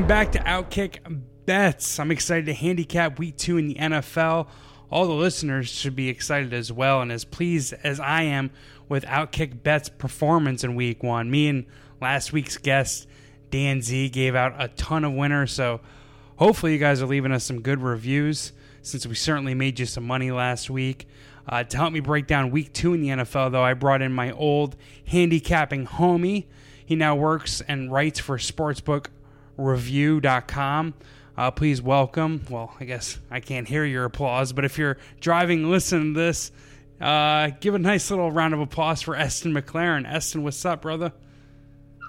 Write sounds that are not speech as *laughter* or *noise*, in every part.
welcome back to Outkick Bets. I'm excited to handicap week two in the NFL. All the listeners should be excited as well and as pleased as I am with Outkick Bets performance in week one. Me and last week's guest, Dan Z, gave out a ton of winners, so hopefully you guys are leaving us some good reviews since we certainly made you some money last week. Uh, to help me break down week two in the NFL, though, I brought in my old handicapping homie. He now works and writes for sportsbookreview.com. Uh, please welcome. Well, I guess I can't hear your applause, but if you're driving, listen to this. Uh, give a nice little round of applause for Esten McLaren. Esten, what's up, brother?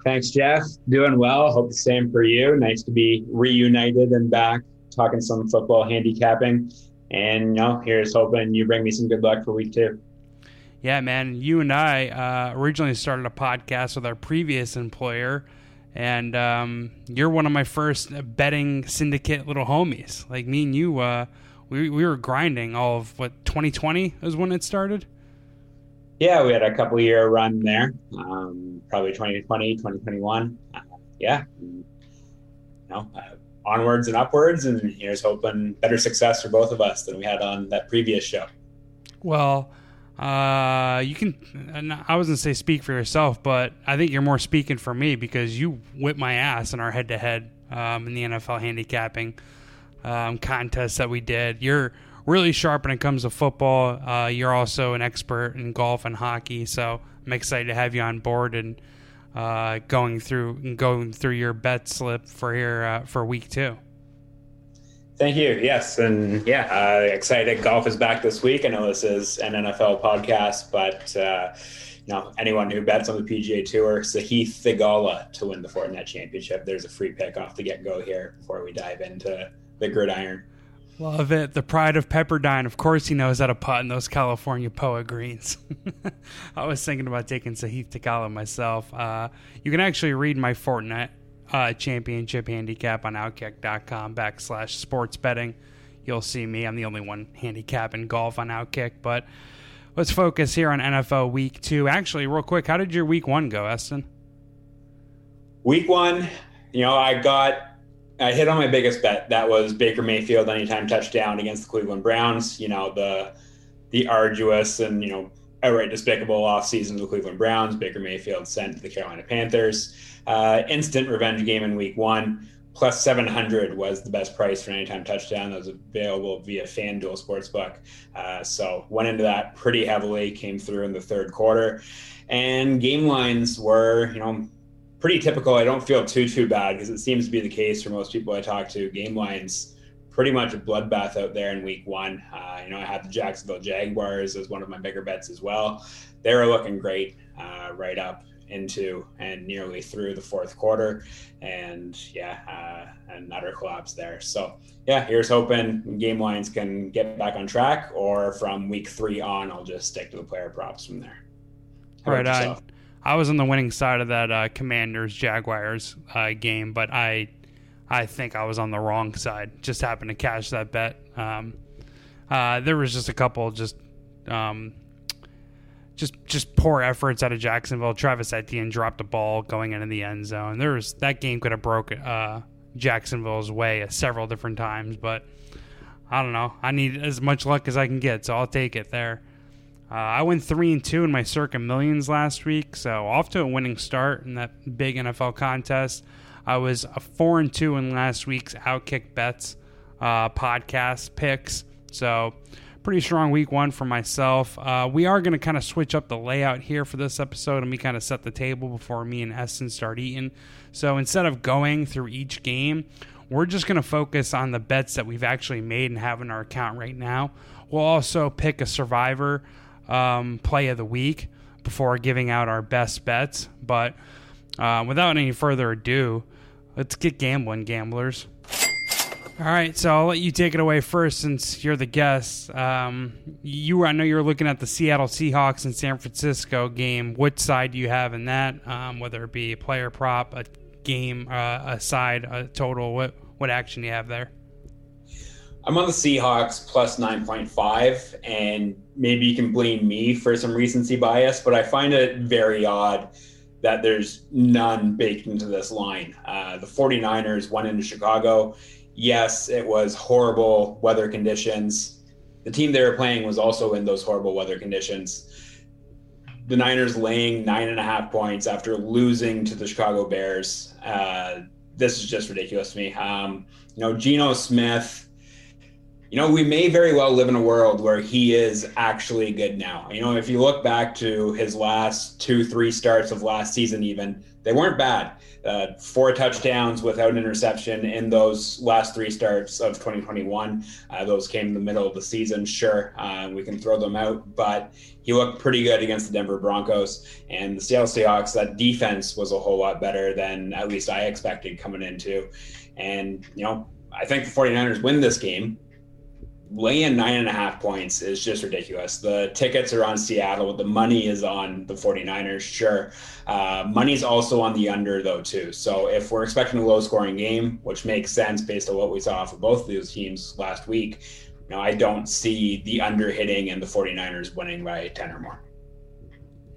Thanks, Geoff. Doing well. Hope the same for you. Nice to be reunited and back talking some football handicapping. And you know, here's hoping you bring me some good luck for week two. Yeah, man. You and I uh, originally started a podcast with our previous employer, and um, you're one of my first betting syndicate little homies. Like me and you, uh, we we were grinding all of what 2020 is when it started. Yeah, we had a couple year run there. Um, probably 2020, 2021. Uh, yeah, you know, uh, onwards and upwards, and here's hoping better success for both of us than we had on that previous show. Well, uh, you can. I was gonna say speak for yourself, but I think you're more speaking for me because you whipped my ass in our head-to-head um, in the NFL handicapping um, contest that we did. You're really sharp when it comes to football. Uh, you're also an expert in golf and hockey, so I'm excited to have you on board and uh, going through going through your bet slip for here uh, for week two. Thank you. Yes, and yeah, uh, excited. Golf is back this week. I know this is an NFL podcast, but uh, you know anyone who bets on the PGA Tour, Sahith Theegala to win the Fortinet Championship. There's a free pick off the get go here before we dive into the gridiron. Love it. The pride of Pepperdine. Of course, he knows how to putt in those California Poa greens. *laughs* I was thinking about taking Sahith Theegala myself. Uh, you can actually read my Fortinet uh, championship handicap on outkick.com backslash sports betting. You'll see me. I'm the only one handicapping golf on Outkick. But let's focus here on NFL week two. Actually, real quick, how did your week one go, Esten? Week one, you know, I got I hit on my biggest bet. That was Baker Mayfield anytime touchdown against the Cleveland Browns. You know, the the arduous and, you know, outright despicable offseason of the Cleveland Browns. Baker Mayfield sent to the Carolina Panthers. Uh, instant revenge game in week one. Plus 700 was the best price for an anytime touchdown that was available via FanDuel Sportsbook. Uh, so went into that pretty heavily, came through in the third quarter. And game lines were, you know, pretty typical. I don't feel too, too bad because it seems to be the case for most people I talk to. Game lines pretty much a bloodbath out there in week one. Uh, you know, I had the Jacksonville Jaguars as one of my bigger bets as well. They were looking great uh, right up into and nearly through the fourth quarter. And yeah, uh, an utter collapse there. So yeah, here's hoping game lines can get back on track, or from week three on, I'll just stick to the player props from there. How right. I, I was on the winning side of that uh, Commanders Jaguars uh, game, but I I think I was on the wrong side. Just happened to cash that bet. Um, uh, there was just a couple just um, just just poor efforts out of Jacksonville. Travis Etienne dropped the ball going into the end zone. There was that game could have broke uh, Jacksonville's way several different times, but I don't know. I need as much luck as I can get, so I'll take it there. Uh, I went three and two in my Circa Millions last week, so off to a winning start in that big NFL contest. I was a four and two in last week's Outkick Bets uh, podcast picks, so pretty strong week one for myself. Uh, we are going to kind of switch up the layout here for this episode, and we kind of set the table before me and Esten start eating. So instead of going through each game, we're just going to focus on the bets that we've actually made and have in our account right now. We'll also pick a survivor um, play of the week before giving out our best bets. But uh, without any further ado, let's get gambling, gamblers. All right, so I'll let you take it away first since you're the guest. Um, you, I know you're looking at the Seattle Seahawks and San Francisco game. What side do you have in that? Um, whether it be a player prop, a game, uh, a side, a total. What what action do you have there? I'm on the Seahawks plus 9.5, and maybe you can blame me for some recency bias, but I find it very odd that there's none baked into this line. Uh, the 49ers went into Chicago. Yes, it was horrible weather conditions. The team they were playing was also in those horrible weather conditions. The Niners laying nine and a half points after losing to the Chicago Bears. Uh, this is just ridiculous to me. Um, you know, Geno Smith you know, we may very well live in a world where he is actually good now. You know, if you look back to his last two, three starts of last season, even, they weren't bad. Uh, four touchdowns without an interception in those last three starts of 2021. Uh, those came in the middle of the season. Sure, uh, we can throw them out, but he looked pretty good against the Denver Broncos and the Seattle Seahawks. That defense was a whole lot better than at least I expected coming into. And, you know, I think the 49ers win this game laying nine and a half points is just ridiculous. The tickets are on Seattle. The money is on the 49ers, sure. Uh, money's also on the under, though, too. So if we're expecting a low scoring game, which makes sense based on what we saw for both of those teams last week, you know, I don't see the under hitting and the 49ers winning by 10 or more.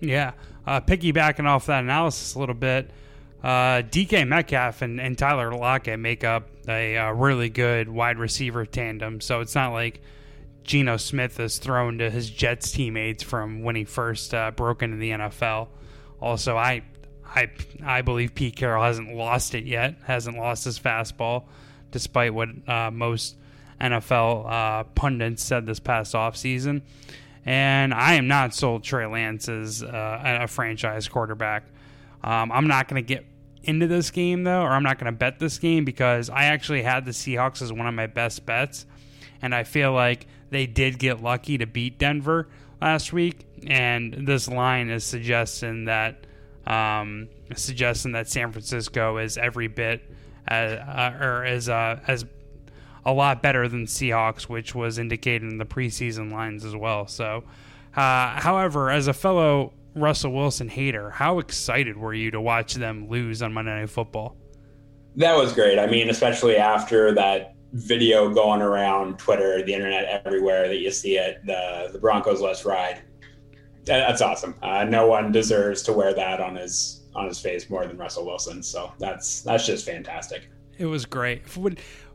Yeah. Uh, piggybacking off that analysis a little bit, uh, DK Metcalf and, and Tyler Lockett make up a, a, really good wide receiver tandem. So it's not like Geno Smith is thrown to his Jets teammates from when he first uh, broke into the NFL. Also, I, I, I believe Pete Carroll hasn't lost it yet, hasn't lost his fastball, despite what uh, most NFL uh, pundits said this past offseason. And I am not sold Trey Lance as uh, a franchise quarterback. Um, I'm not going to get into this game though, or I'm not going to bet this game because I actually had the Seahawks as one of my best bets, and I feel like they did get lucky to beat Denver last week, and this line is suggesting that um, suggesting that San Francisco is every bit as, uh, or is uh, as a lot better than Seahawks, which was indicated in the preseason lines as well. So, uh, however, as a fellow Russell Wilson hater, how excited were you to watch them lose on Monday Night Football? That was great. I mean, especially after that video going around Twitter, the internet, everywhere that you see it, the the Broncos Let's Ride. That's awesome. Uh, no one deserves to wear that on his on his face more than Russell Wilson. So that's that's just fantastic. It was great.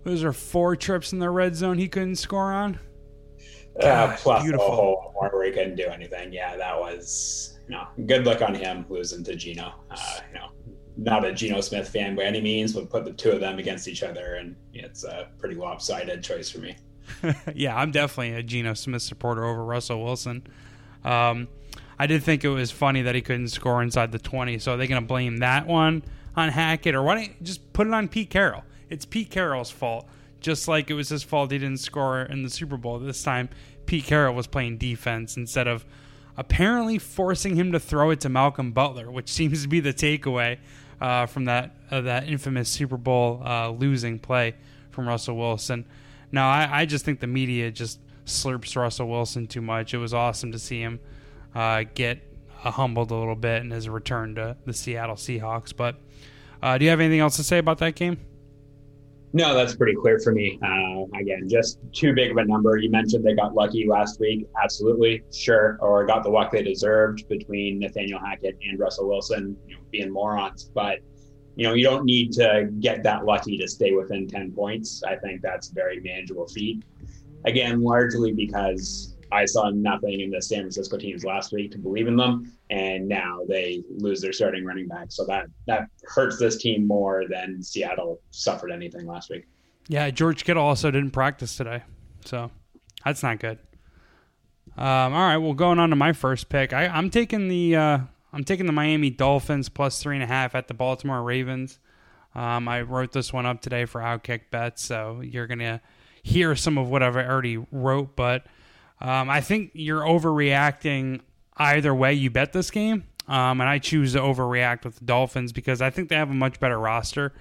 Was there four trips in the red zone he couldn't score on? Uh, God, uh, plus beautiful. a whole more where he couldn't do anything. Yeah, that was no, good luck on him losing to Geno. Uh, you know, not a Geno Smith fan by any means, but put the two of them against each other, and it's a pretty lopsided choice for me. *laughs* yeah, I'm definitely a Geno Smith supporter over Russell Wilson. Um, I did think it was funny that he couldn't score inside the 20. So are they going to blame that one on Hackett, or why don't you just put it on Pete Carroll? It's Pete Carroll's fault, just like it was his fault he didn't score in the Super Bowl. This time, Pete Carroll was playing defense instead of apparently forcing him to throw it to Malcolm Butler, which *laughs* seems to be the takeaway uh, from that uh, that infamous Super Bowl uh, losing play from Russell Wilson. Now, I, I, just think the media just slurps Russell Wilson too much. It was awesome to see him uh, get uh, humbled a little bit in his return to the Seattle Seahawks. But uh, do you have anything else to say about that game? No, that's pretty clear for me. Uh, again, just too big of a number. You mentioned they got lucky last week. Absolutely, sure. Or got the luck they deserved between Nathaniel Hackett and Russell Wilson, you know, being morons. But you know, you don't need to get that lucky to stay within ten points. I think that's a very manageable feat. Again, largely because I saw nothing in the San Francisco teams last week to believe in them, and now they lose their starting running back. So that that hurts this team more than Seattle suffered anything last week. Yeah, George Kittle also didn't practice today, so that's not good. Um, all right, well, going on to my first pick, I, am taking the uh, I'm taking the Miami Dolphins plus three and a half at the Baltimore Ravens. Um, I wrote this one up today for Outkick Bets, so you're gonna hear some of what I've already wrote, but um, I think you're overreacting either way you bet this game. Um, and I choose to overreact with the Dolphins because I think they have a much better roster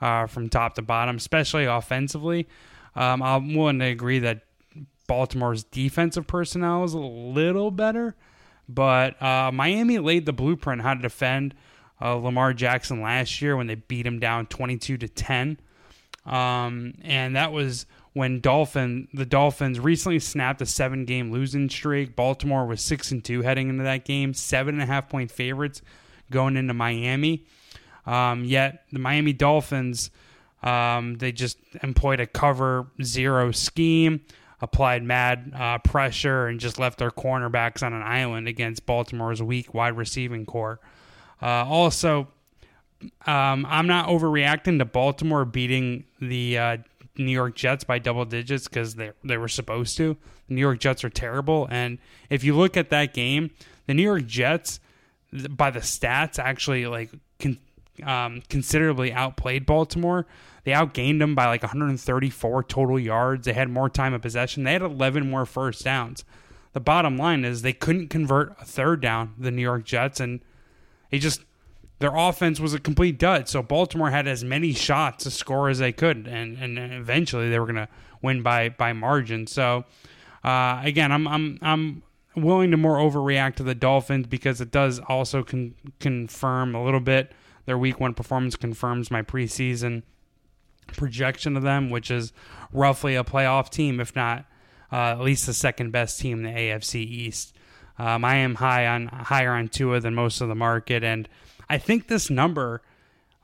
uh, from top to bottom, especially offensively. Um, I'm willing to agree that Baltimore's defensive personnel is a little better, but uh, Miami laid the blueprint how to defend uh, Lamar Jackson last year when they beat him down 22 to 10. Um, and that was when Dolphin the Dolphins recently snapped a seven game losing streak. Baltimore was six and two heading into that game, seven and a half point favorites going into Miami. Um, yet the Miami Dolphins, um, they just employed a cover zero scheme, applied mad uh, pressure, and just left their cornerbacks on an island against Baltimore's weak wide receiving core. Uh, also, um, I'm not overreacting to Baltimore beating the uh, New York Jets by double digits because they they were supposed to. The New York Jets are terrible, and if you look at that game, the New York Jets, by the stats, actually like con- um, considerably outplayed Baltimore. They outgained them by like 134 total yards. They had more time of possession. They had 11 more first downs. The bottom line is they couldn't convert a third down. The New York Jets and they just their offense was a complete dud. So Baltimore had as many shots to score as they could, and and eventually they were going to win by by margin. So uh, again, I'm I'm I'm willing to more overreact to the Dolphins because it does also con- confirm a little bit their Week One performance confirms my preseason projection of them, which is roughly a playoff team, if not uh, at least the second best team in the AFC East. Um, I am high on higher on Tua than most of the market, and I think this number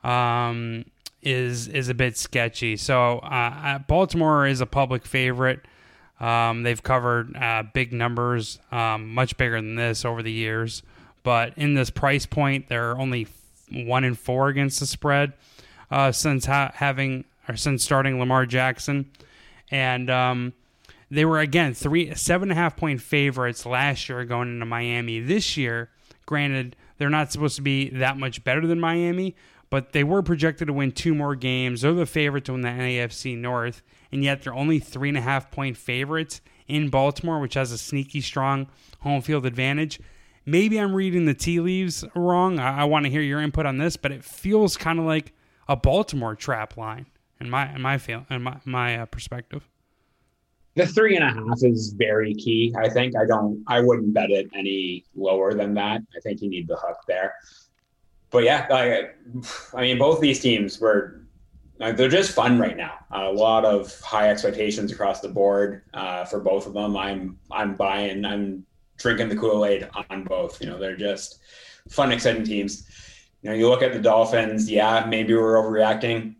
um, is is a bit sketchy. So uh, Baltimore is a public favorite. Um, they've covered uh, big numbers, um, much bigger than this over the years. But in this price point, they're only one in four against the spread uh, since ha- having or since starting Lamar Jackson, and um, they were again three seven and a half point favorites last year going into Miami. This year, granted, they're not supposed to be that much better than Miami, but they were projected to win two more games. They're the favorite to win the NAFC North, and yet they're only three and a half point favorites in Baltimore, which has a sneaky strong home field advantage. Maybe I'm reading the tea leaves wrong. I, I want to hear your input on this, but it feels kind of like a Baltimore trap line in my in my feel in my my uh, perspective. The three and a half is very key. I think I don't. I wouldn't bet it any lower than that. I think you need the hook there. But yeah, I, I mean, both these teams were they're just fun right now. a lot of high expectations across the board uh, for both of them. I'm I'm buying. I'm drinking the Kool Aid on both. You know, they're just fun, exciting teams. You know, you look at the Dolphins. Yeah, maybe we're overreacting. You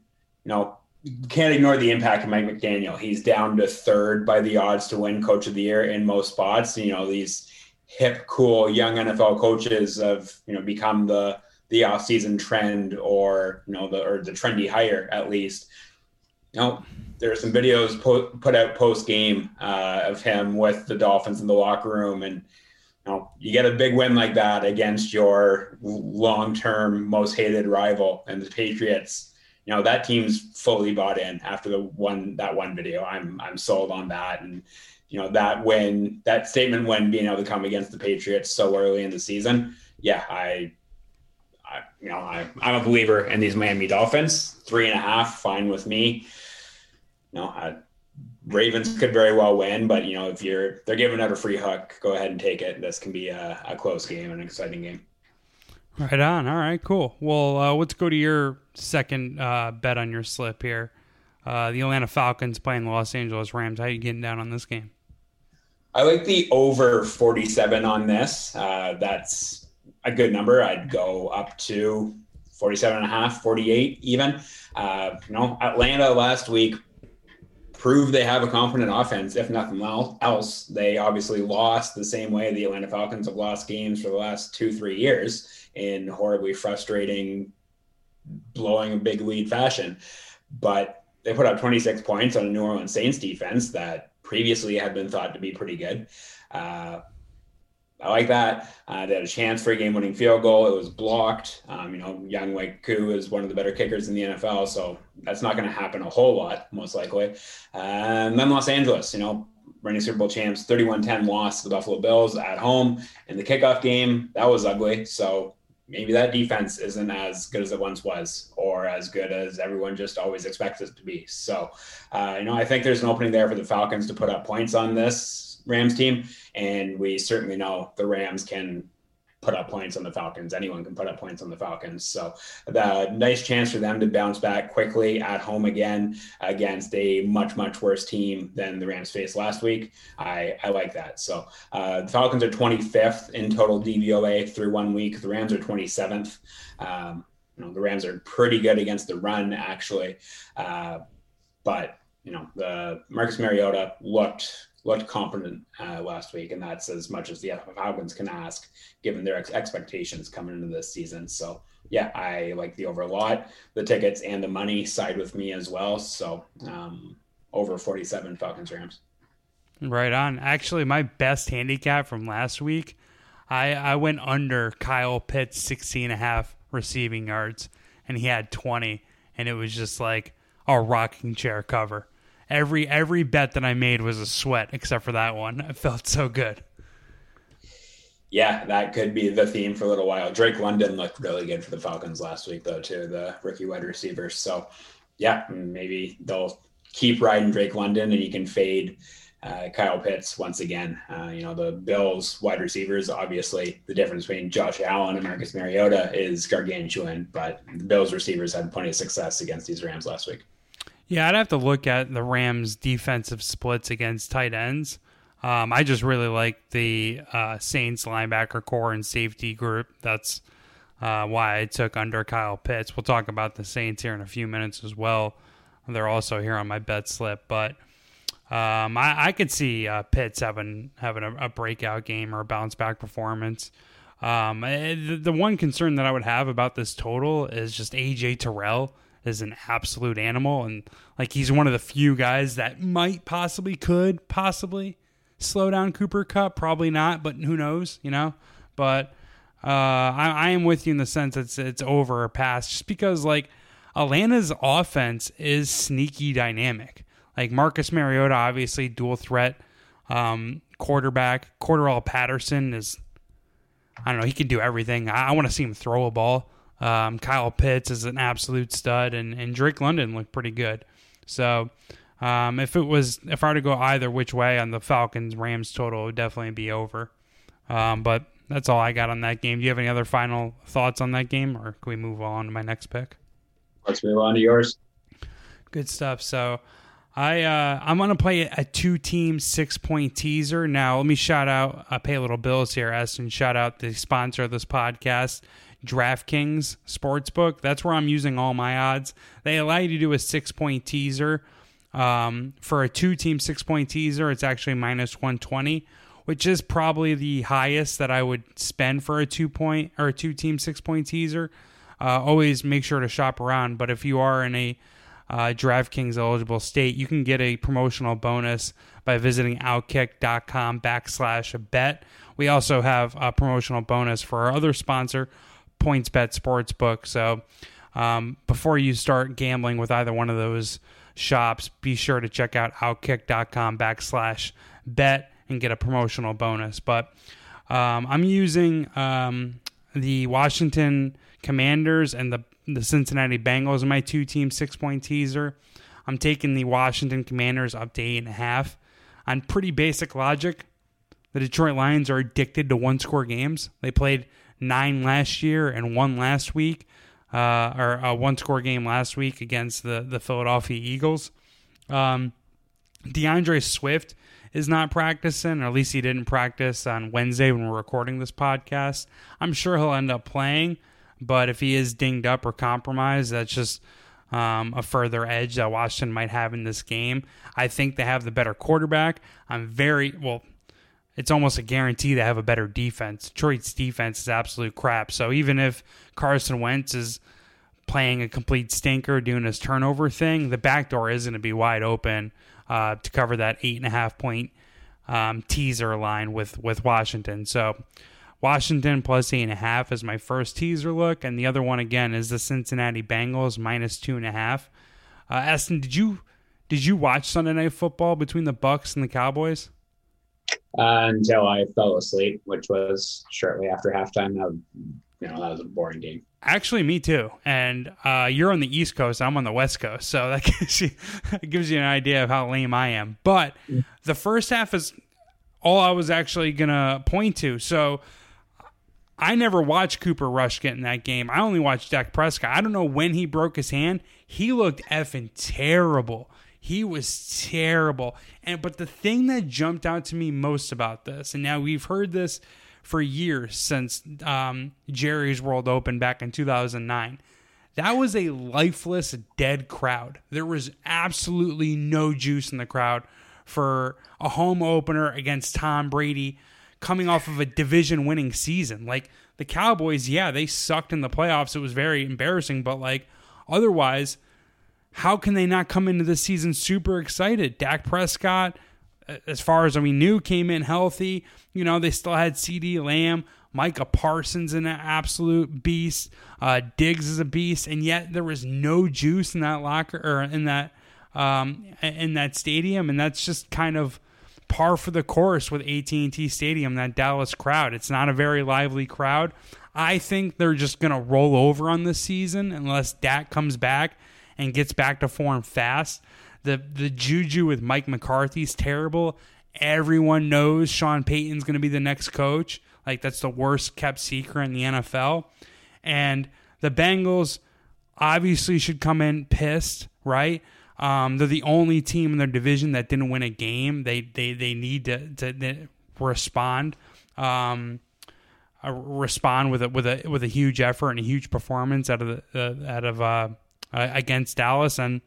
know, can't ignore the impact of Mike McDaniel. He's down to third by the odds to win Coach of the Year in most spots. You know, these hip, cool young NFL coaches have you know become the the offseason trend or you know the or the trendy hire at least. You know, there are some videos po- put out post game uh, of him with the Dolphins in the locker room, and you know you get a big win like that against your long term most hated rival and the Patriots. You know that team's fully bought in after the one that one video. I'm I'm sold on that, and you know that win that statement when being able to come against the Patriots so early in the season. Yeah, I I, you know, I, I'm a believer in these Miami Dolphins. Three and a half, fine with me you know, I, Ravens could very well win, but you know, if you're they're giving out a free hook, go ahead and take it. This can be a, a close game, an exciting game. Right on. All right, cool. Well, uh, let's go to your second uh, bet on your slip here. Uh, the Atlanta Falcons playing the Los Angeles Rams. How are you getting down on this game? I like the over 47 on this. Uh, that's a good number. I'd go up to 47 and a half, 48 even. Uh, you know, Atlanta last week proved they have a confident offense, if nothing else. They obviously lost the same way the Atlanta Falcons have lost games for the last two, three years in horribly frustrating, blowing a big lead fashion. But they put up 26 points on a New Orleans Saints defense that previously had been thought to be pretty good. Uh, I like that. Uh, they had a chance for a game-winning field goal. It was blocked. Um, you know, Younghoe Koo is one of the better kickers in the NFL, so that's not going to happen a whole lot, most likely. and then Los Angeles, you know, reigning Super Bowl champs, 31-10 loss to the Buffalo Bills at home in the kickoff game. That was ugly. So maybe that defense isn't as good as it once was, or as good as everyone just always expects it to be. So, uh, you know, I think there's an opening there for the Falcons to put up points on this Rams team, and we certainly know the Rams can put up points on the Falcons. Anyone can put up points on the Falcons. So the nice chance for them to bounce back quickly at home again against a much much worse team than the Rams faced last week. I I like that. So uh, the Falcons are 25th in total DVOA through one week. The Rams are 27th. Um, you know the Rams are pretty good against the run actually, uh, but you know the Marcus Mariota looked looked competent uh, last week, and that's as much as the Falcons can ask given their ex- expectations coming into this season. So yeah, I like the over a lot. The tickets and the money side with me as well. So um, over 47 Falcons Rams. Right on. Actually, my best handicap from last week, I, I went under Kyle Pitts 16 and a half receiving yards, and he had 20, and it was just like a rocking chair cover. Every every bet that I made was a sweat except for that one. It felt so good. Yeah, that could be the theme for a little while. Drake London looked really good for the Falcons last week, though, too, the rookie wide receiver. So, yeah, maybe they'll keep riding Drake London and you can fade uh, Kyle Pitts once again. Uh, you know, the Bills wide receivers, obviously, the difference between Josh Allen and Marcus Mariota is gargantuan, but the Bills receivers had plenty of success against these Rams last week. Yeah, I'd have to look at the Rams' defensive splits against tight ends. Um, I just really like the uh, Saints linebacker core and safety group. That's uh, why I took under Kyle Pitts. We'll talk about the Saints here in a few minutes as well. They're also here on my bet slip, but um, I, I, could see uh, Pitts having having a, a, breakout game or a bounce back performance. Um, eh, the, the one concern that I would have about this total is just AJ Terrell is an absolute animal and like he's one of the few guys that might possibly could possibly slow down Cooper Kupp. Probably not, but who knows, you know? But uh, I, I am with you in the sense it's it's over or past just because like Atlanta's offense is sneaky dynamic. Like Marcus Mariota, obviously dual threat um, quarterback. Cordarrelle Patterson is I don't know, he can do everything. I, I want to see him throw a ball. Um, Kyle Pitts is an absolute stud, and, and Drake London looked pretty good. So um, if it was if I were to go either which way on the Falcons Rams total, it would definitely be over. Um, but that's all I got on that game. Do you have any other final thoughts on that game, or can we move on to my next pick? Let's move on to yours. Good stuff. So I uh, I'm gonna play a two team six point teaser. Now let me shout out, I pay a little bills here, Esten. Shout out the sponsor of this podcast, DraftKings Sportsbook. That's where I'm using all my odds. They allow you to do a six point teaser. Um, for a two team six point teaser, it's actually minus 120, which is probably the highest that I would spend for a two point or a two team six point teaser. Uh, always make sure to shop around. But if you are in a uh, DraftKings eligible state, you can get a promotional bonus by visiting outkick.com backslash bet. We also have a promotional bonus for our other sponsor, PointsBet Sportsbook. So um, before you start gambling with either one of those shops, be sure to check out outkick.com backslash bet and get a promotional bonus. But um, I'm using um, the Washington Commanders and the, the Cincinnati Bengals in my two team six point teaser. I'm taking the Washington Commanders up to eight and a half. On pretty basic logic, the Detroit Lions are addicted to one score games. They played nine last year and one last week, uh, or a one score game last week against the, the Philadelphia Eagles. Um, D'Andre Swift is not practicing, or at least he didn't practice on Wednesday when we're recording this podcast. I'm sure he'll end up playing, but if he is dinged up or compromised, that's just um, a further edge that Washington might have in this game. I think they have the better quarterback. I'm very well it's almost a guarantee to have a better defense. Detroit's defense is absolute crap. So even if Carson Wentz is playing a complete stinker, doing his turnover thing, the back door is going to be wide open uh, to cover that eight and a half point um, teaser line with with Washington. So Washington plus eight and a half is my first teaser look, and the other one again is the Cincinnati Bengals minus two and a half. Uh, Esten, did you did you watch Sunday Night Football between the Bucks and the Cowboys? Until I fell asleep, which was shortly after halftime. That, you know, that was a boring game. Actually, me too. And uh, you're on the East Coast, I'm on the West Coast, so that *laughs* gives you that gives you an idea of how lame I am. But the first half is all I was actually gonna point to. So I never watched Cooper Rush get in that game. I only watched Dak Prescott. I don't know when he broke his hand. He looked effing terrible. He was terrible. And but the thing that jumped out to me most about this, and now we've heard this for years since um, Jerry's World Open back in 2009. That was a lifeless, dead crowd. There was absolutely no juice in the crowd for a home opener against Tom Brady coming off of a division winning season. Like the Cowboys, yeah, they sucked in the playoffs. It was very embarrassing, but like otherwise, how can they not come into the season super excited? Dak Prescott, as far as we knew, came in healthy. You know, they still had CeeDee Lamb. Micah Parsons an absolute beast. Uh, Diggs is a beast, and yet there was no juice in that locker or in that um, in that stadium, and that's just kind of par for the course with AT&T Stadium, that Dallas crowd. It's not a very lively crowd. I think they're just going to roll over on this season unless Dak comes back and gets back to form fast. The the juju with Mike McCarthy's terrible. Everyone knows Sean Payton's going to be the next coach. Like that's the worst kept secret in the NFL. And the Bengals obviously should come in pissed, right? Um, they're the only team in their division that didn't win a game. They they they need to, to respond, um, uh, respond with a with a with a huge effort and a huge performance out of the uh, out of uh, against Dallas and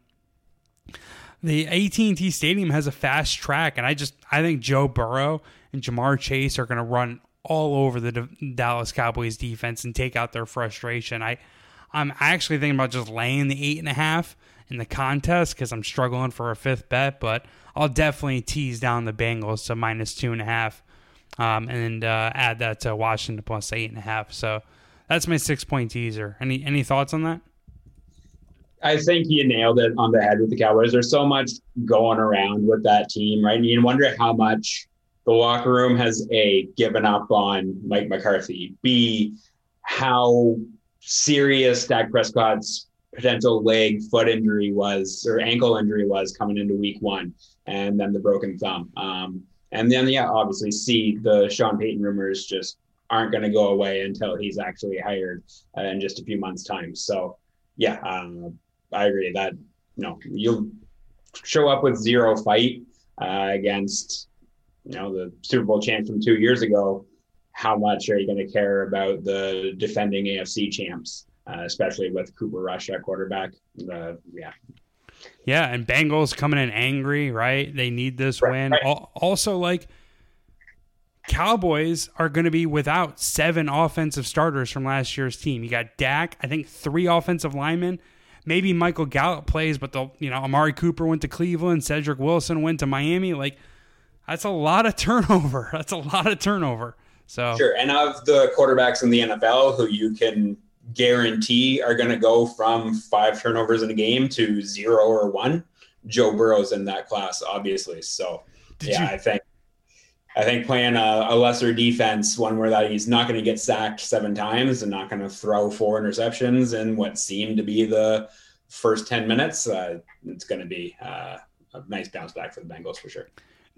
the AT&T Stadium has a fast track, and I just I think Joe Burrow and Ja'Marr Chase are going to run all over the D- Dallas Cowboys defense and take out their frustration. I I'm actually thinking about just laying the eight and a half in the contest because I'm struggling for a fifth bet, but I'll definitely tease down the Bengals to minus two and a half, um, and uh, add that to Washington plus eight and a half. So that's my six point teaser. Any any thoughts on that? I think you nailed it on the head with the Cowboys. There's so much going around with that team, right? And you wonder how much the locker room has a given up on Mike McCarthy. B how serious Dak Prescott's potential leg, foot injury was, or ankle injury was coming into Week One, and then the broken thumb. Um, and then yeah, obviously, see the Sean Payton rumors just aren't going to go away until he's actually hired uh, in just a few months' time. So yeah, um, I agree that you know you'll show up with zero fight uh, against you know the Super Bowl champ from two years ago. How much are you going to care about the defending AFC champs, uh, especially with Cooper Rush at quarterback? Uh, yeah. Yeah, and Bengals coming in angry, right? They need this right, win. Right. Also, like Cowboys are going to be without seven offensive starters from last year's team. You got Dak, I think three offensive linemen. Maybe Michael Gallup plays, but the you know Amari Cooper went to Cleveland, Cedric Wilson went to Miami. Like that's a lot of *laughs* turnover. That's a lot of turnover. So sure, and of the quarterbacks in the NFL who you can guarantee are going to go from five turnovers in a game to zero or one, Joe Burrow's in that class, obviously. So Did yeah, you- I think I think playing a, a, lesser defense, one where that he's not going to get sacked seven times and not going to throw four interceptions in what seemed to be the first 10 minutes, uh, it's going to be uh, a nice bounce back for the Bengals for sure.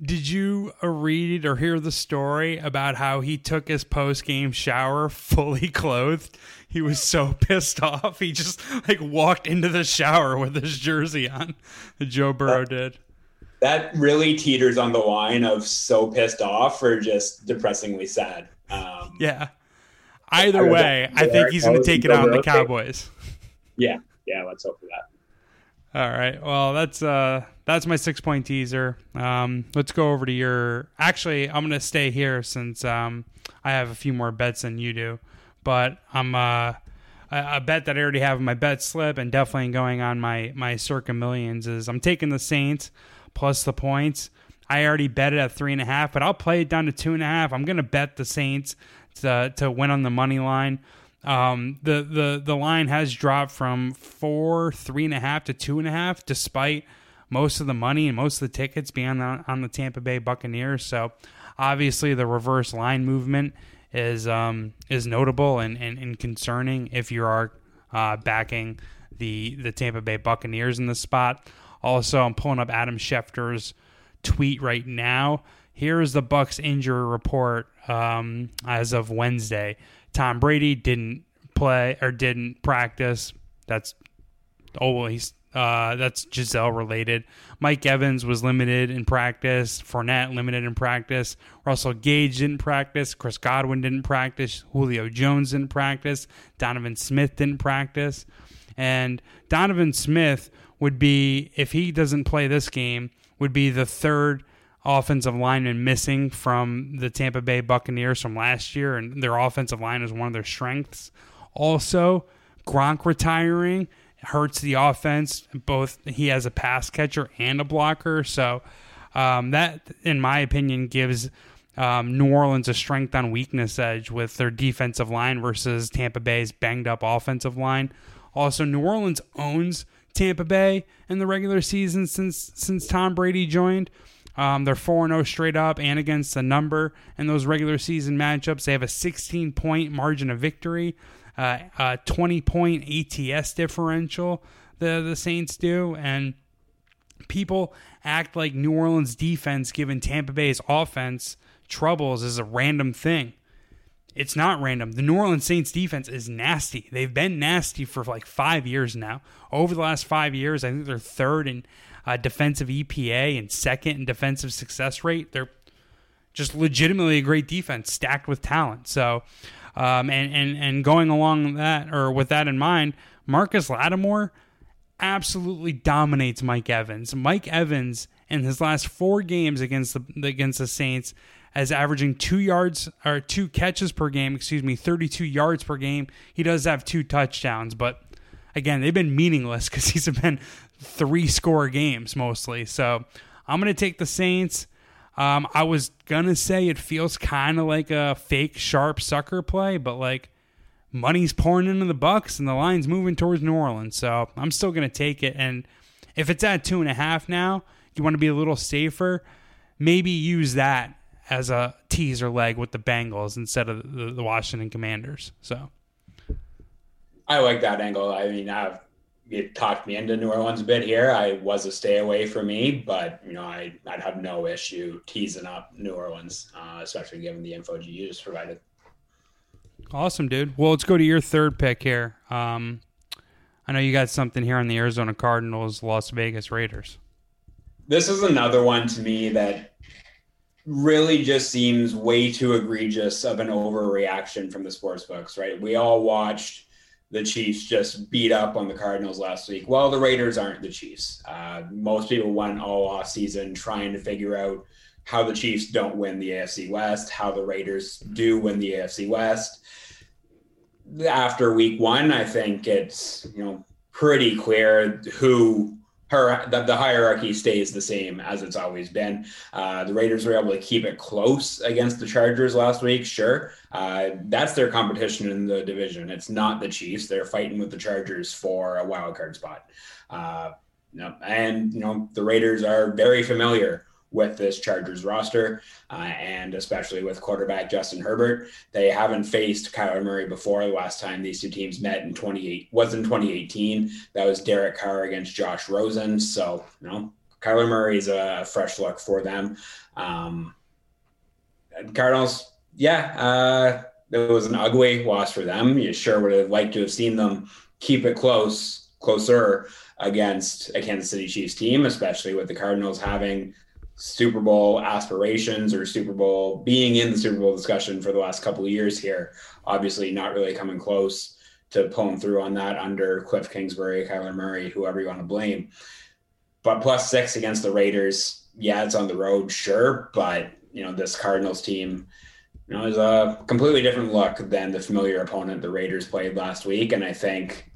Did you read or hear the story about how he took his post game shower fully *laughs* clothed? He was so *laughs* pissed off. He just like walked into the shower with his jersey on. Joe Burrow did that really teeters on the line of so pissed off or just depressingly sad. Um, yeah. Either way, I think he's going to take it out on the Cowboys. Yeah, yeah. Let's hope for that. All right. Well, that's uh that's my six point teaser. Um, let's go over to your. Actually, I'm going to stay here since um I have a few more bets than you do, but I'm uh a bet that I already have in my bet slip and definitely going on my my circa millions is I'm taking the Saints plus the points. I already bet it at three and a half, but I'll play it down to two and a half. I'm going to bet the Saints to to win on the money line. Um, the the the line has dropped from four, three and a half to two and a half, despite most of the money and most of the tickets being on the, on the Tampa Bay Buccaneers. So obviously, the reverse line movement is um, is notable and, and, and concerning if you are uh, backing the the Tampa Bay Buccaneers in the spot. Also, I'm pulling up Adam Schefter's tweet right now. Here's the Bucks injury report um, as of Wednesday. Tom Brady didn't play or didn't practice. That's always uh, that's Gisele related. Mike Evans was limited in practice. Fournette limited in practice. Russell Gage didn't practice. Chris Godwin didn't practice. Julio Jones didn't practice. Donovan Smith didn't practice. And Donovan Smith would be, if he doesn't play this game, would be the third offensive lineman missing from the Tampa Bay Buccaneers from last year, and their offensive line is one of their strengths. Also, Gronk retiring hurts the offense. Both he has a pass catcher and a blocker, so um, that, in my opinion, gives um, New Orleans a strength on weakness edge with their defensive line versus Tampa Bay's banged up offensive line. Also, New Orleans owns Tampa Bay in the regular season since since Tom Brady joined. Um, they're 4 0 straight up and against the number in those regular season matchups. They have a 16 point margin of victory, uh, a 20 point ATS differential, the, the Saints do. And people act like New Orleans defense, given Tampa Bay's offense troubles, is a random thing. It's not random. The New Orleans Saints defense is nasty. They've been nasty for like five years now. Over the last five years, I think they're third in uh, defensive EPA and second in defensive success rate. They're just legitimately a great defense stacked with talent. So, um, and and and going along that or with that in mind, Marcus Lattimore absolutely dominates Mike Evans. Mike Evans in his last four games against the against the Saints as averaging two yards or two catches per game, excuse me, 32 yards per game. He does have two touchdowns, but again, they've been meaningless *laughs* because he's been three score games mostly. So I'm going to take the Saints. Um, I was going to say it feels kind of like a fake sharp sucker play, but like money's pouring into the Bucks and the line's moving towards New Orleans. So I'm still going to take it. And if it's at two and a half now, you want to be a little safer, maybe use that as a teaser leg with the Bengals instead of the, the Washington Commanders. So I like that angle. I mean, I've it talked me into New Orleans a bit here. I was a stay away for me, but you know, I I'd have no issue teasing up New Orleans, uh, especially given the info you just provided. Awesome, dude. Well, let's go to your third pick here. Um, I know you got something here on the Arizona Cardinals, Las Vegas Raiders. This is another one to me that really just seems way too egregious of an overreaction from the sports books, right? We all watched the Chiefs just beat up on the Cardinals last week. Well, the Raiders aren't the Chiefs. Uh, most people went all off season trying to figure out how the Chiefs don't win the AFC West, how the Raiders do win the AFC West. After week one, I think it's you know pretty clear who her the, the, hierarchy stays the same as it's always been. Uh, the Raiders were able to keep it close against the Chargers last week. Sure, uh, that's their competition in the division. It's not the Chiefs. They're fighting with the Chargers for a wild card spot. Uh, know, and you know the Raiders are very familiar with this Chargers roster, uh, and especially with quarterback Justin Herbert. They haven't faced Kyler Murray before. The last time these two teams met in 28 was in 2018. That was Derek Carr against Josh Rosen. So, you know, Kyler is a fresh look for them. Um, Cardinals, yeah, uh, it was an ugly loss for them. You sure would have liked to have seen them keep it close, closer against a Kansas City Chiefs team, especially with the Cardinals having Super Bowl aspirations or Super Bowl being in the Super Bowl discussion for the last couple of years here. Obviously, not really coming close to pulling through on that under Cliff Kingsbury, Kyler Murray, whoever you want to blame. But plus six against the Raiders, yeah, it's on the road, sure, but you know this Cardinals team, you know, is a completely different look than the familiar opponent the Raiders played last week, and I think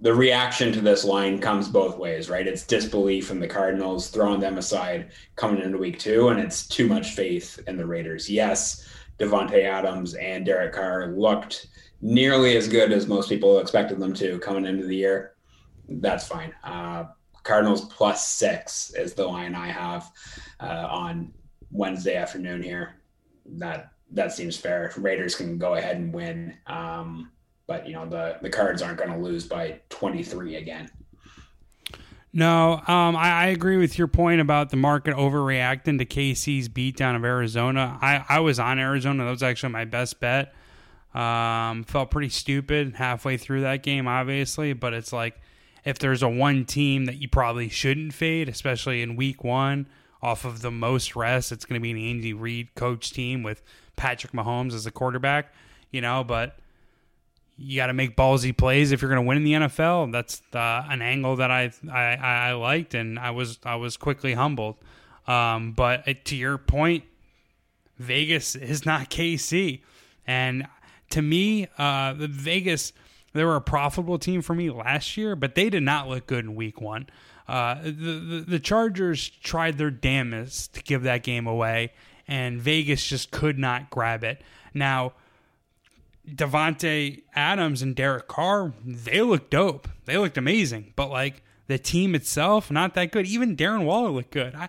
the reaction to this line comes both ways, right? It's disbelief in the Cardinals, throwing them aside coming into week two, and it's too much faith in the Raiders. Yes, Davante Adams and Derek Carr looked nearly as good as most people expected them to coming into the year. That's fine. Uh, Cardinals plus six is the line I have uh, on Wednesday afternoon here. That that seems fair. Raiders can go ahead and win. Um, but you know the the Cards aren't going to lose by 23 again. No, um, I, I, agree with your point about the market overreacting to KC's beatdown of Arizona. I, I was on Arizona. That was actually my best bet. Um, felt pretty stupid halfway through that game, obviously, but it's like if there's a one team that you probably shouldn't fade, especially in week one, off of the most rest, it's going to be an Andy Reid coach team with Patrick Mahomes as a quarterback, you know, but you got to make ballsy plays if you're going to win in the NFL. That's uh, an angle that I, I, I liked, and I was I was quickly humbled. Um, but to your point, Vegas is not *laughs* KC, and to me, uh, the Vegas they were a profitable team for me last year, but they did not look good in Week One. Uh, the, the the Chargers tried their damnedest to give that game away, and Vegas just could not grab it. Now Davante Adams and Derek Carr, they looked dope. They looked amazing. But like the team itself, not that good. Even Darren Waller looked good. I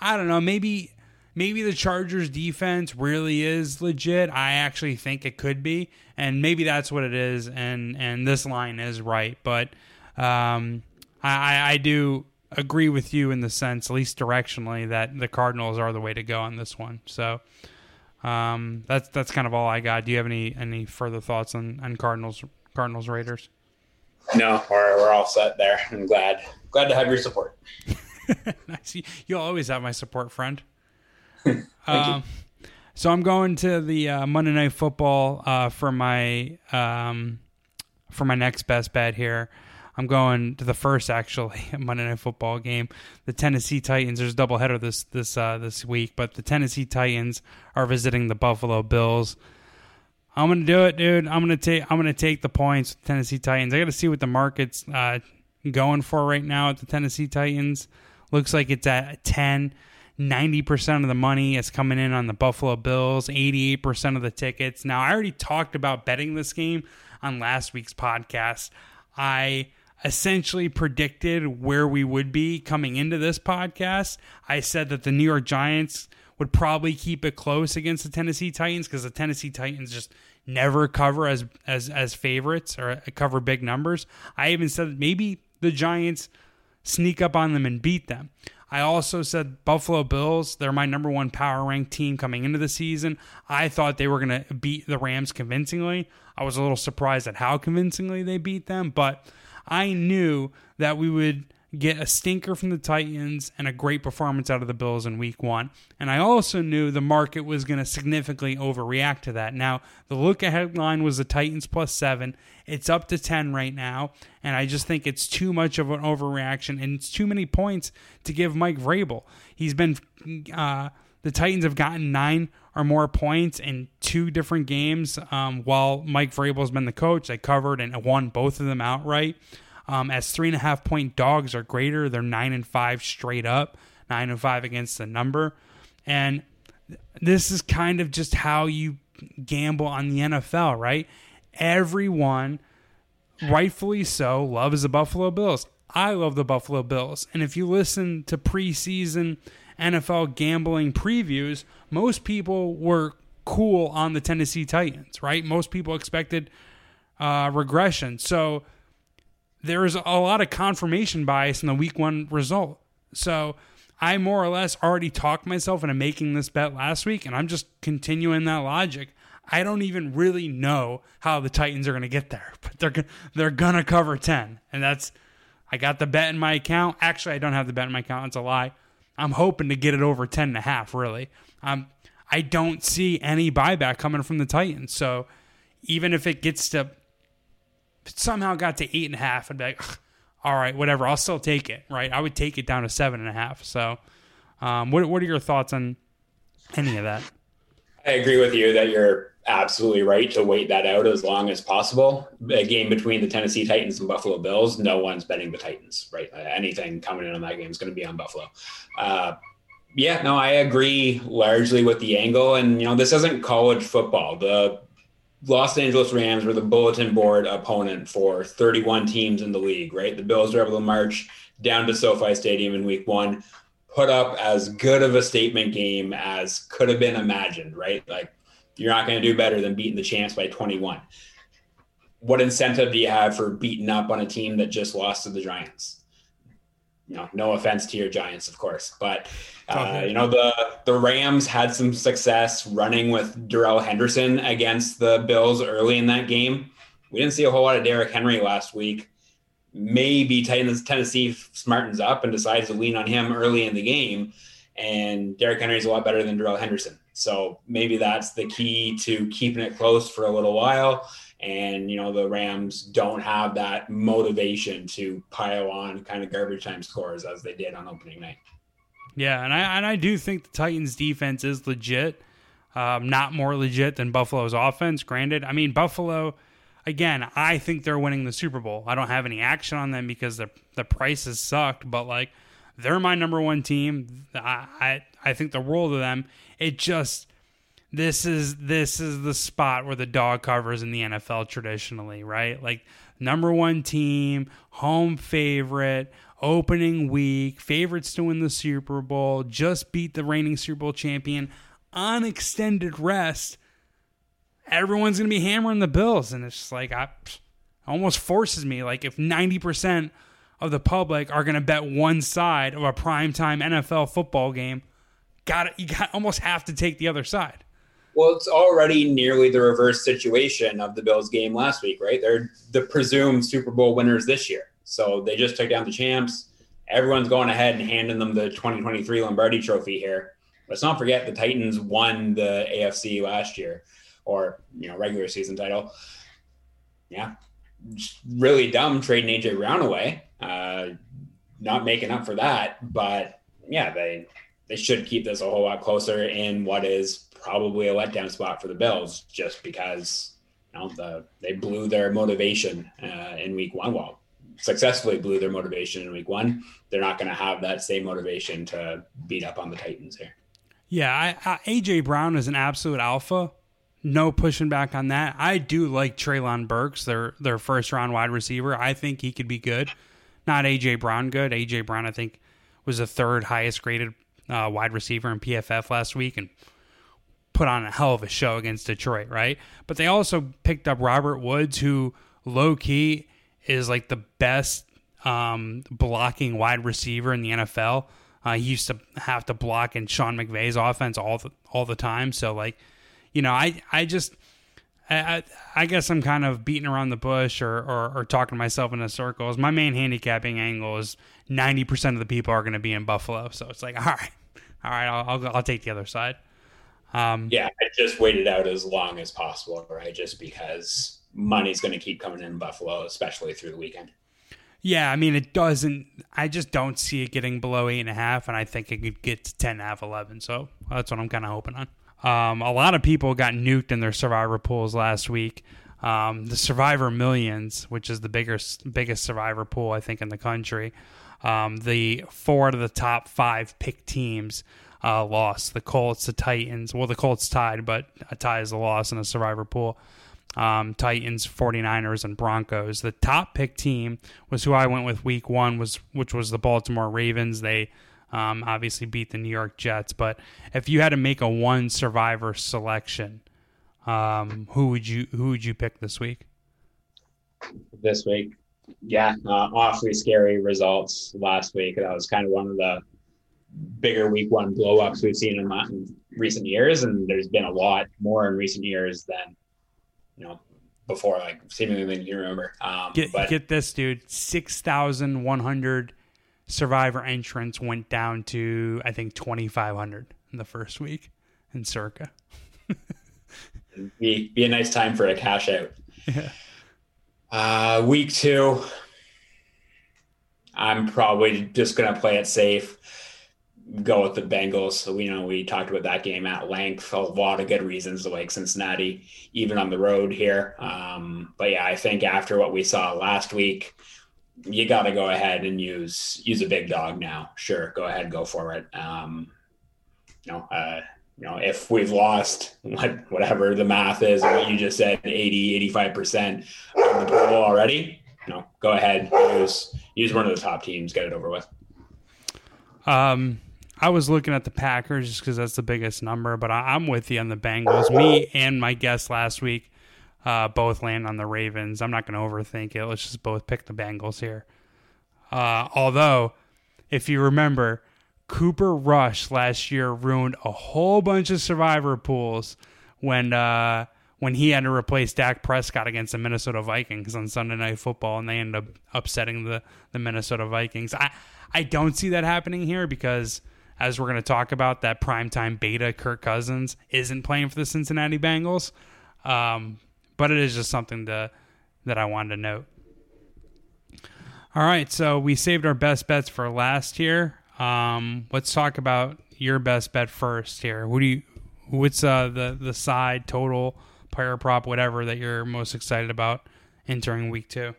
I don't know, maybe maybe the Chargers defense really is legit. I actually think it could be. And maybe that's what it is and and this line is right. But um I, I do agree with you in the sense, at least directionally, that the Cardinals are the way to go on this one. So um, that's that's kind of all I got. Do you have any any further thoughts on, on Cardinals Cardinals Raiders? No, we're, we're all set there. I'm glad glad to have your support. *laughs* nice. You'll always have my support, friend. *laughs* um, so I'm going to the uh, Monday Night Football uh, for my um, for my next best bet here. I'm going to the first actually *laughs* Monday Night Football game. The Tennessee Titans. There's a doubleheader this this uh, this week, but the Tennessee Titans are visiting the Buffalo Bills. I'm gonna do it, dude. I'm gonna take I'm gonna take the points with Tennessee Titans. I got to see what the market's uh, going for right now at the Tennessee Titans. Looks like it's at 10. 90% of the money is coming in on the Buffalo Bills, 88% of the tickets. Now, I already talked about betting this game on last week's podcast. I essentially predicted where we would be coming into this podcast. I said that the New York Giants would probably keep it close against the Tennessee Titans because the Tennessee Titans just never cover as as as favorites or cover big numbers. I even said maybe the Giants sneak up on them and beat them. I also said Buffalo Bills, they're my number one power ranked team coming into the season. I thought they were going to beat the Rams convincingly. I was a little surprised at how convincingly they beat them, but I knew that we would get a stinker from the Titans and a great performance out of the Bills in week one. And I also knew the market was going to significantly overreact to that. Now, the look ahead line was the Titans plus seven. It's up to 10 right now. And I just think it's too much of an overreaction and it's too many points to give Mike Vrabel. He's been, uh, the Titans have gotten nine or more points in two different games. Um, while Mike Vrabel has been the coach, they covered and won both of them outright. Um, as three and a half point dogs are greater, they're nine and five straight up, nine and five against the number. And this is kind of just how you gamble on the NFL, right? Everyone, rightfully so, loves the Buffalo Bills. I love the Buffalo Bills. And if you listen to preseason NFL gambling previews, most people were cool on the Tennessee Titans, right? Most people expected uh, regression. So there is a lot of confirmation bias in the week one result. So I more or less already talked myself into making this bet last week, and I'm just continuing that logic. I don't even really know how the Titans are going to get there, *laughs* but they're they're gonna cover ten, and that's I got the bet in my account. Actually, I don't have the bet in my account. It's a lie. I'm hoping to get it over 10 and a half, really. Um, I don't see any buyback coming from the Titans. So even if it gets to somehow got to eight and a half, I'd be like, all right, whatever. I'll still take it, right? I would take it down to seven and a half. So, um, what what are your thoughts on any of that? I agree with you that you're absolutely right to wait that out as long as possible. A game between the Tennessee Titans and Buffalo Bills, no one's betting the Titans, right? Uh, anything coming in on that game is going to be on Buffalo. Uh, yeah, no, I agree largely with the angle. And, you know, this isn't college football. The Los Angeles Rams were the bulletin board opponent for 31 teams in the league, right? The Bills were able to march down to SoFi Stadium in week one, put up as good of a statement game as could have been imagined, right? Like you're not going to do better than beating the champs by 21. What incentive do you have for beating up on a team that just lost to the Giants? you know, no offense to your Giants, of course, but uh, you know the the Rams had some success running with Darrell Henderson against the Bills early in that game. We didn't see a whole lot of Derrick Henry last week. Maybe Tennessee smartens up and decides to lean on him early in the game, and Derrick Henry is a lot better than Darrell Henderson. So maybe that's the key to keeping it close for a little while and you know the Rams don't have that motivation to pile on kind of garbage time scores as they did on opening night. Yeah, and I and I do think the Titans defense is legit. Um, not more legit than Buffalo's offense. Granted, I mean Buffalo. Again, I think they're winning the Super Bowl. I don't have any action on them because the the prices sucked, but like they're my number one team. I I, I think the role of them. It just this is this is the spot where the dog covers in the NFL traditionally, right? Like number one team, home favorite, opening week, favorites to win the Super Bowl, just beat the reigning Super Bowl champion on extended rest. Everyone's gonna be hammering the Bills, and it's just like I almost forces me. Like if ninety percent of the public are gonna bet one side of a primetime NFL football game, got. You got almost have to take the other side. Well, it's already nearly the reverse situation of the Bills game last week, right? They're the presumed Super Bowl winners this year. So they just took down the champs. Everyone's going ahead and handing them the 2023 Lombardi trophy here. Let's not forget the Titans won the AFC last year or, you know, regular season title. Yeah. really dumb trading AJ Brown away. Uh, not making up for that, but yeah, they they should keep this a whole lot closer in what is probably a letdown spot for the Bills just because you know, the, they blew their motivation uh, in week one. Well, successfully blew their motivation in week one. They're not going to have that same motivation to beat up on the Titans here. Yeah, I, I, AJ Brown is an absolute alpha. No pushing back on that. I do like Treylon Burks, their their first round wide receiver. I think he could be good. Not AJ Brown good. AJ Brown, I think, was the third highest graded uh, wide receiver in PFF last week, and put on a hell of a show against Detroit, right? But they also picked up Robert Woods, who low key is like the best um, blocking wide receiver in the NFL. Uh, he used to have to block in Sean McVay's offense all the all the time. So like, you know, I I just I, I guess I'm kind of beating around the bush or, or, or talking myself in a circles. My main handicapping angle is 90% of the people are going to be in Buffalo. So it's like, *laughs* all right, all right, I'll, I'll, I'll take the other side. Um, yeah, I just waited out as long as possible, right? Just because money's going to keep coming in Buffalo, especially through the weekend. Yeah, I mean, it doesn't. I just don't see it getting below eight and a half, and I think it could get to ten and a half, eleven. So that's what I'm kind of hoping on. Um, a lot of people got nuked in their survivor pools last week. Um, the Survivor Millions, which is the biggest biggest survivor pool I think in the country, um, the four out of the top five pick teams uh, lost. The Colts, the Titans. Well, the Colts tied, but a tie is a loss in a survivor pool. Um, Titans, 49ers, and Broncos. The top pick team was who I went with week one, was which was the Baltimore Ravens. They um, obviously beat the New York Jets. But if you had to make a one survivor selection, um, who would you who would you pick this week? This week, yeah, uh, awfully scary results last week. That was kind of one of the bigger week one blowups we've seen in, in recent years, and there's been a lot more in recent years than you know before, like seemingly than you remember. Um, get, but, get this, dude, six thousand one hundred survivor entrance went down to I think twenty five hundred in the first week in Circa. be be a nice time for a cash out. Yeah. Uh, week two, I'm probably just gonna play it safe go with the Bengals. So we know we talked about that game at length. A lot of good reasons to like Cincinnati, even on the road here. Um, but yeah, I think after what we saw last week, you got to go ahead and use use a big dog now. Sure, go ahead, go for it. Um, you know, uh, you know, if we've lost what whatever the math is, what you just said, 80, 85% of the pool already, you know, go ahead, use use one of the top teams, get it over with. Um, I was looking at the Packers just because that's the biggest number, but I, am with you on the Bengals. Me and my guest last week uh, both land on the Ravens. I'm not going to overthink it. Let's just both pick the Bengals here. Uh, although, if you remember, Cooper Rush last year ruined a whole bunch of survivor pools when uh, when he had to replace Dak Prescott against the Minnesota Vikings on Sunday Night Football, and they ended up upsetting the the Minnesota Vikings. I I don't see that happening here because as we're going to talk about, that primetime beta Kirk Cousins isn't playing for the Cincinnati Bengals. Um, but it is just something to, that I wanted to note. All right, so we saved our best bets for last here. Um, let's talk about your best bet first here. What do you? What's uh, the the side total, player prop, whatever that you're most excited about entering week two?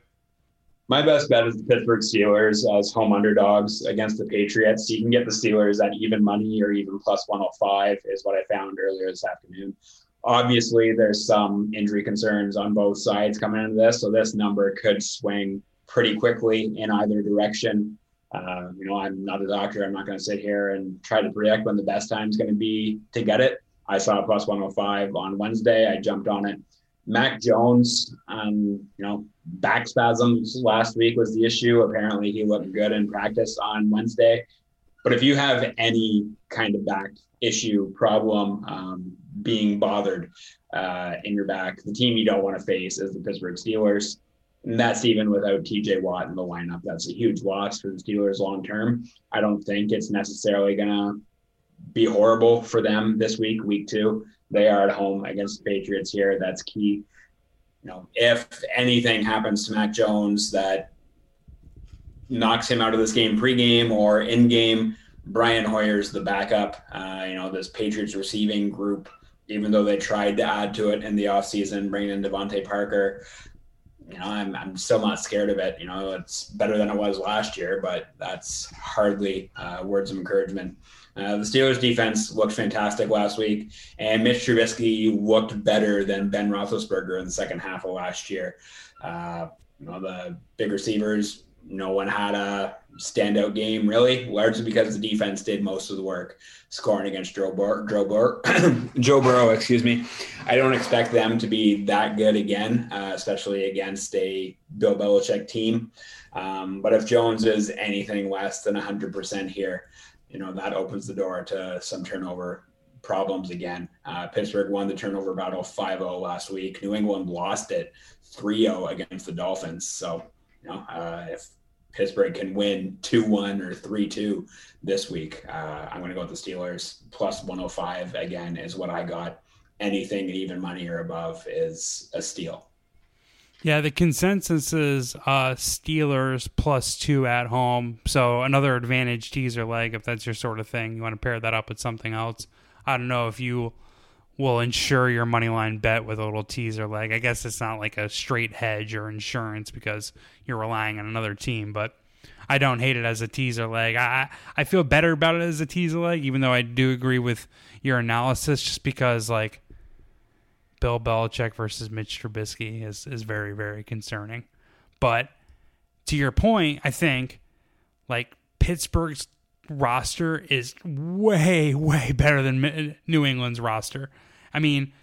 My best bet is the Pittsburgh Steelers as home underdogs against the Patriots. You can get the Steelers at even money or even plus 105 is what I found earlier this afternoon. Obviously, there's some injury concerns on both sides coming into this, so this number could swing pretty quickly in either direction. Uh, you know, I'm not a doctor. I'm not going to sit here and try to predict when the best time is going to be to get it. I saw plus 105 on Wednesday. I jumped on it. Mac Jones, um, you know, back spasms last week was the issue. Apparently, he looked good in practice on Wednesday. But if you have any kind of back issue, problem, um, being bothered uh, in your back, the team you don't want to face is the Pittsburgh Steelers. And that's even without TJ Watt in the lineup. That's a huge loss for the Steelers long term. I don't think it's necessarily going to be horrible for them this week, week two. They are at home against the Patriots here. That's key. You know, if anything happens to Mac Jones that knocks him out of this game pregame or in game, Brian Hoyer's the backup. Uh, you know, this Patriots receiving group, even though they tried to add to it in the offseason, bringing in DeVante Parker, you know, I'm, I'm still not scared of it. You know, it's better than it was last year, but that's hardly uh, words of encouragement. Uh, the Steelers defense looked fantastic last week, and Mitch Trubisky looked better than Ben Roethlisberger in the second half of last year. Uh, you know, the big receivers, no one had a standout game really, largely because the defense did most of the work scoring against Joe, Bur- Joe, Bur- *coughs* Joe Burrow. Excuse me. I don't expect them to be that good again, uh, especially against a Bill Belichick team. Um, but if Jones is anything less than 100% here, you know, that opens the door to some turnover problems again. Uh, Pittsburgh won the turnover battle 5 0 last week. New England lost it 3 0 against the Dolphins. So, you know, uh, if Pittsburgh can win 2 1 or 3 2 this week, uh, I'm going to go with the Steelers. Plus 105 again is what I got. Anything even money or above is a steal. Yeah, the consensus is uh, Steelers plus two at home. So another advantage teaser leg if that's your sort of thing. You want to pair that up with something else. I don't know if you will insure your money line bet with a little teaser leg. I guess it's not like a straight hedge or insurance because you're relying on another team, but I don't hate it as a teaser leg. I I feel better about it as a teaser leg, even though I do agree with your analysis, just because like Bill Belichick versus Mitch Trubisky is is very very concerning. But to your point, I think like Pittsburgh's roster is way *laughs* way better than New England's roster. I mean,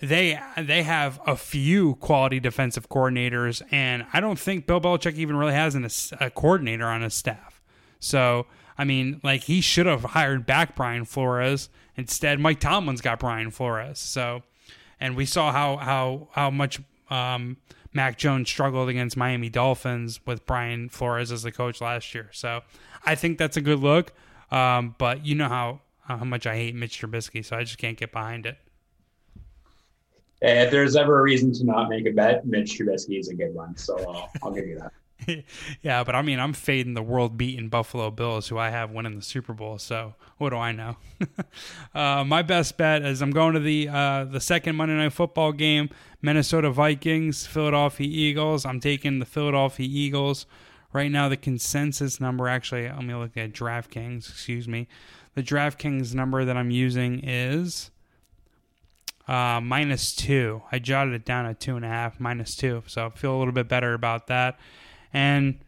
they they have a few quality defensive coordinators, and I don't think Bill Belichick even really has an, a coordinator on his staff. So I mean, like he should have hired back Brian Flores. Instead, Mike Tomlin's got Brian Flores. So and we saw how how how much um, Mac Jones struggled against Miami Dolphins with Brian Flores as the coach last year. So I think that's a good look. Um, but you know how how much I hate Mitch Trubisky, so I just can't get behind it. If there's ever a reason to not make a bet, Mitch Trubisky is a good one. So uh, I'll give you that. *laughs* *laughs* yeah, but I mean, I'm fading the world beating Buffalo Bills, who I have winning the Super Bowl. So what do I know? *laughs* uh, my best bet is I'm going to the uh, the second Monday Night Football game, Minnesota Vikings, Philadelphia Eagles. I'm taking the Philadelphia Eagles. Right now, the consensus number, actually, let me look at DraftKings. Excuse me. The DraftKings number that I'm using is uh, minus two. I jotted it down at two and a half, minus two. So I feel a little bit better about that. And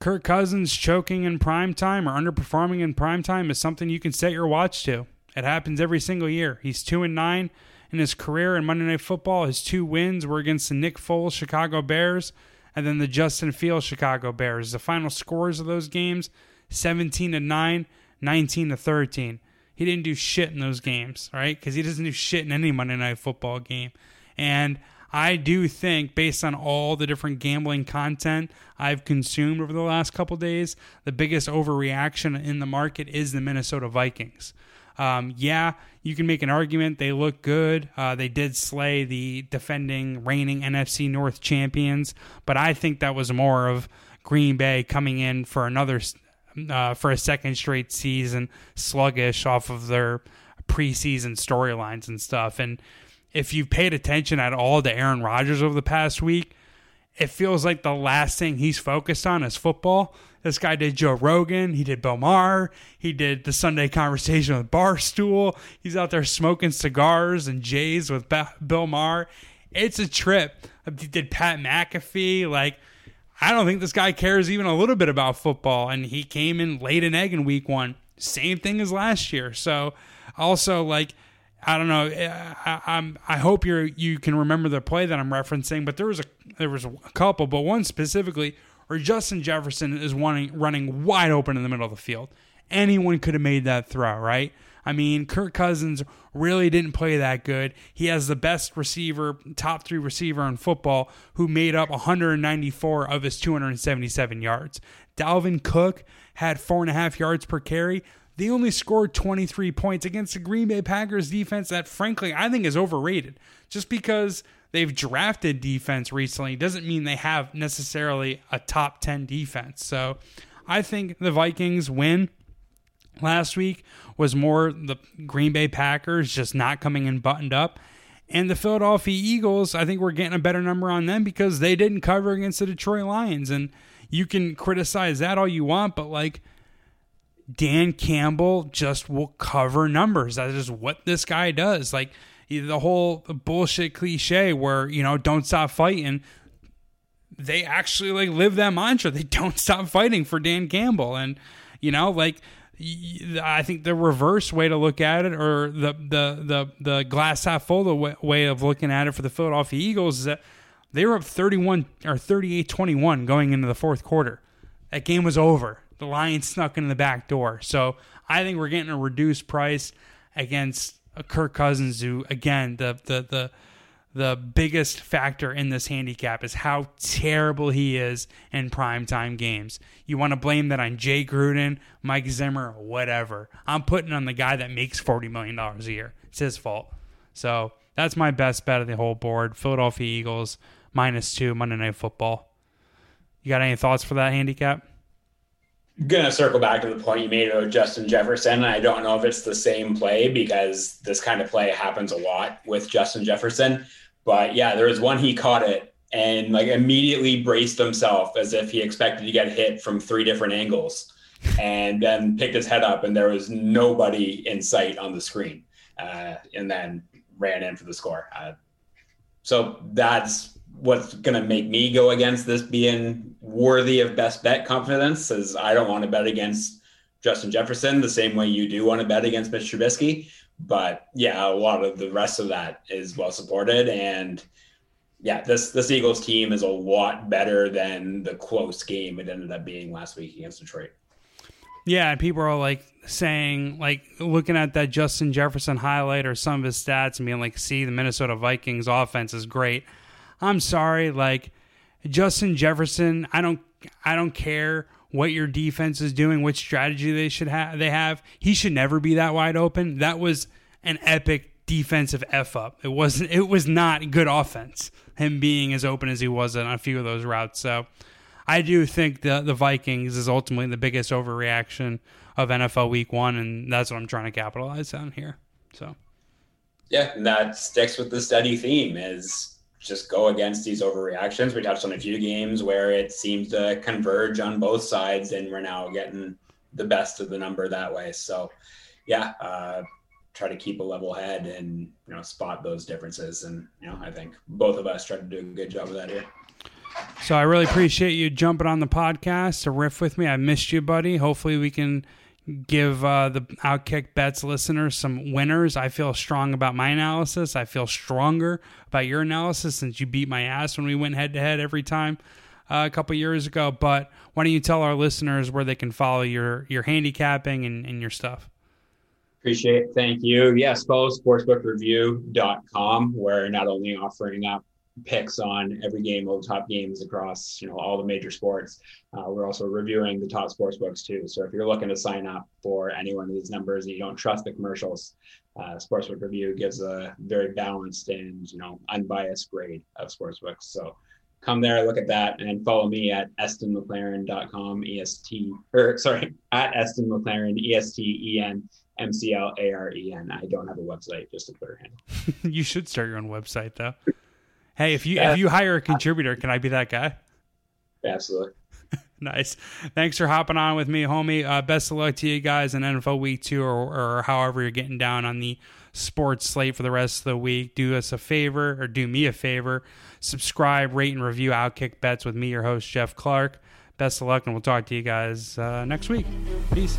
Kirk Cousins choking in prime time or underperforming in prime time is something you can set your watch to. It happens every single year. He's two and nine in his career in Monday Night Football. His two wins were against the Nick Foles Chicago Bears and then the Justin Fields Chicago Bears. The final scores of those games 17 to 9, 19 to 13. He didn't do shit in those games, right? Because he doesn't do shit in any Monday Night Football game. And I do think, based on all the different gambling content I've consumed over the last couple days, the biggest overreaction in the market is the Minnesota Vikings. Um, yeah, you can make an argument they look good. Uh, they did slay the defending, reigning NFC North champions, but I think that was more of Green Bay coming in for another uh, for a second straight season sluggish off of their preseason storylines and stuff. And if you've paid attention at all to Aaron Rodgers over the past week, it feels like the last thing he's focused on is football. This guy did Joe Rogan, he did Bill Maher, he did the Sunday conversation with Barstool. He's out there smoking cigars and Jays with Bill Maher. It's a trip. He did Pat McAfee. Like, I don't think this guy cares even a little bit about football. And he came in laid an egg in week one. Same thing as last year. So, also, like, I don't know. Eh, I, I'm. I hope you you can remember the play that I'm referencing. But there was a there was a couple, but one specifically where Justin Jefferson is running running wide open in the middle of the field. Anyone could have made that throw, right? I mean, Kirk Cousins really didn't play that good. He has the best receiver, top three receiver in football, who made up 194 of his 277 yards. Dalvin Cook had four and a half yards per carry. They only scored 23 points against the Green Bay Packers defense that, frankly, I think is overrated. Just because they've drafted defense recently doesn't mean they have necessarily a top 10 defense. So I think the Vikings win last week was more the Green Bay Packers just not coming in buttoned up. And the Philadelphia Eagles, I think we're getting a better number on them because they didn't cover against the Detroit Lions. And you can criticize that all you want, but like Dan Campbell just will cover numbers. That is what this guy does. Like the whole bullshit cliche where, you know, don't stop fighting. They actually like live that mantra. They *laughs* don't stop fighting for Dan Campbell. And, you know, like I think the reverse way to look at it, or the the the the glass half full way of looking at it for the Philadelphia Eagles is that they were up 31 or 38-21 going into the fourth quarter. That game was over. The Lions snuck in the back door. So I think we're getting a reduced price against Kirk Cousins, who again the the the the biggest factor in this handicap is how terrible he is in primetime games. You want to blame that on Jay Gruden, Mike Zimmer, whatever. I'm putting on the guy that makes $40 million a year. It's his fault. So that's my best bet of the whole board. Philadelphia Eagles minus two Monday Night Football. You got any thoughts for that handicap? I'm gonna circle back to the point you made about Justin Jefferson. I don't know if it's the same play because this kind of play happens a lot with Justin Jefferson. But yeah, there was one he caught it and like immediately braced himself as if he expected to get hit from three different angles and then picked his head up and there was nobody in sight on the screen uh, and then ran in for the score. Uh, so that's what's going to make me go against this being worthy of best bet confidence is i don't want to bet against justin jefferson the same way you do want to bet against mitch trubisky but yeah, a lot of the rest of that is well supported. And yeah, this this Eagles team is a lot better than the close game it ended up being last week against Detroit. Yeah, and people are like saying, like looking at that Justin Jefferson highlight or some of his stats and being like, see, the Minnesota Vikings offense is great. I'm sorry, like Justin Jefferson, I don't I don't care what your defense is doing, which strategy they should have. They have. He should never be that wide open. That was an epic defensive f up. It wasn't. It was not good offense. Him being as open as he was on a few of those routes. So I do think the the Vikings is ultimately the biggest overreaction of NFL Week One, and that's what I'm trying to capitalize on here. So yeah, and that sticks with the steady theme is just go against these overreactions. We touched on a few games where it seems to converge on both sides, and we're now getting the best of the number that way. So, yeah, uh, try to keep a level head and you know spot those differences. And you know, I think both of us try to do a good job of that here. So I really appreciate you jumping on the podcast to riff with me. I missed you, buddy. Hopefully we can give uh, the Outkick Bets listeners some winners. I feel strong about my analysis. I feel stronger about your analysis since you beat my ass when we went head to head every time. uh, a couple years ago. But why don't you tell our listeners where they can follow your your handicapping and, and your stuff? Appreciate it. Thank you. Yes, follow sportsbookreview.com, where not only offering up picks on every game, all the top games across you know all the major sports. Uh, we're also reviewing the top sports books too. So if you're looking to sign up for any one of these numbers and you don't trust the commercials, uh, Sportsbook Review gives a very balanced and you know unbiased grade of sports books. So come there, look at that, and follow me at estenmclaren.com, est or sorry at Esten McLaren, e s t e n m c l a r e n. I don't have a website, just a Twitter handle. *laughs* you should start your own website though. Hey, if you if you hire a contributor, can I be that guy? Absolutely. *laughs* nice. Thanks for hopping on with me, homie. Uh, best of luck to you guys in NFL Week Two, or, or however you're getting down on the sports slate for the rest of the week. Do us a favor, or do me a favor. Subscribe, rate, and review Outkick Bets with me, your host Geoff Clark. Best of luck, and we'll talk to you guys uh, next week. Peace.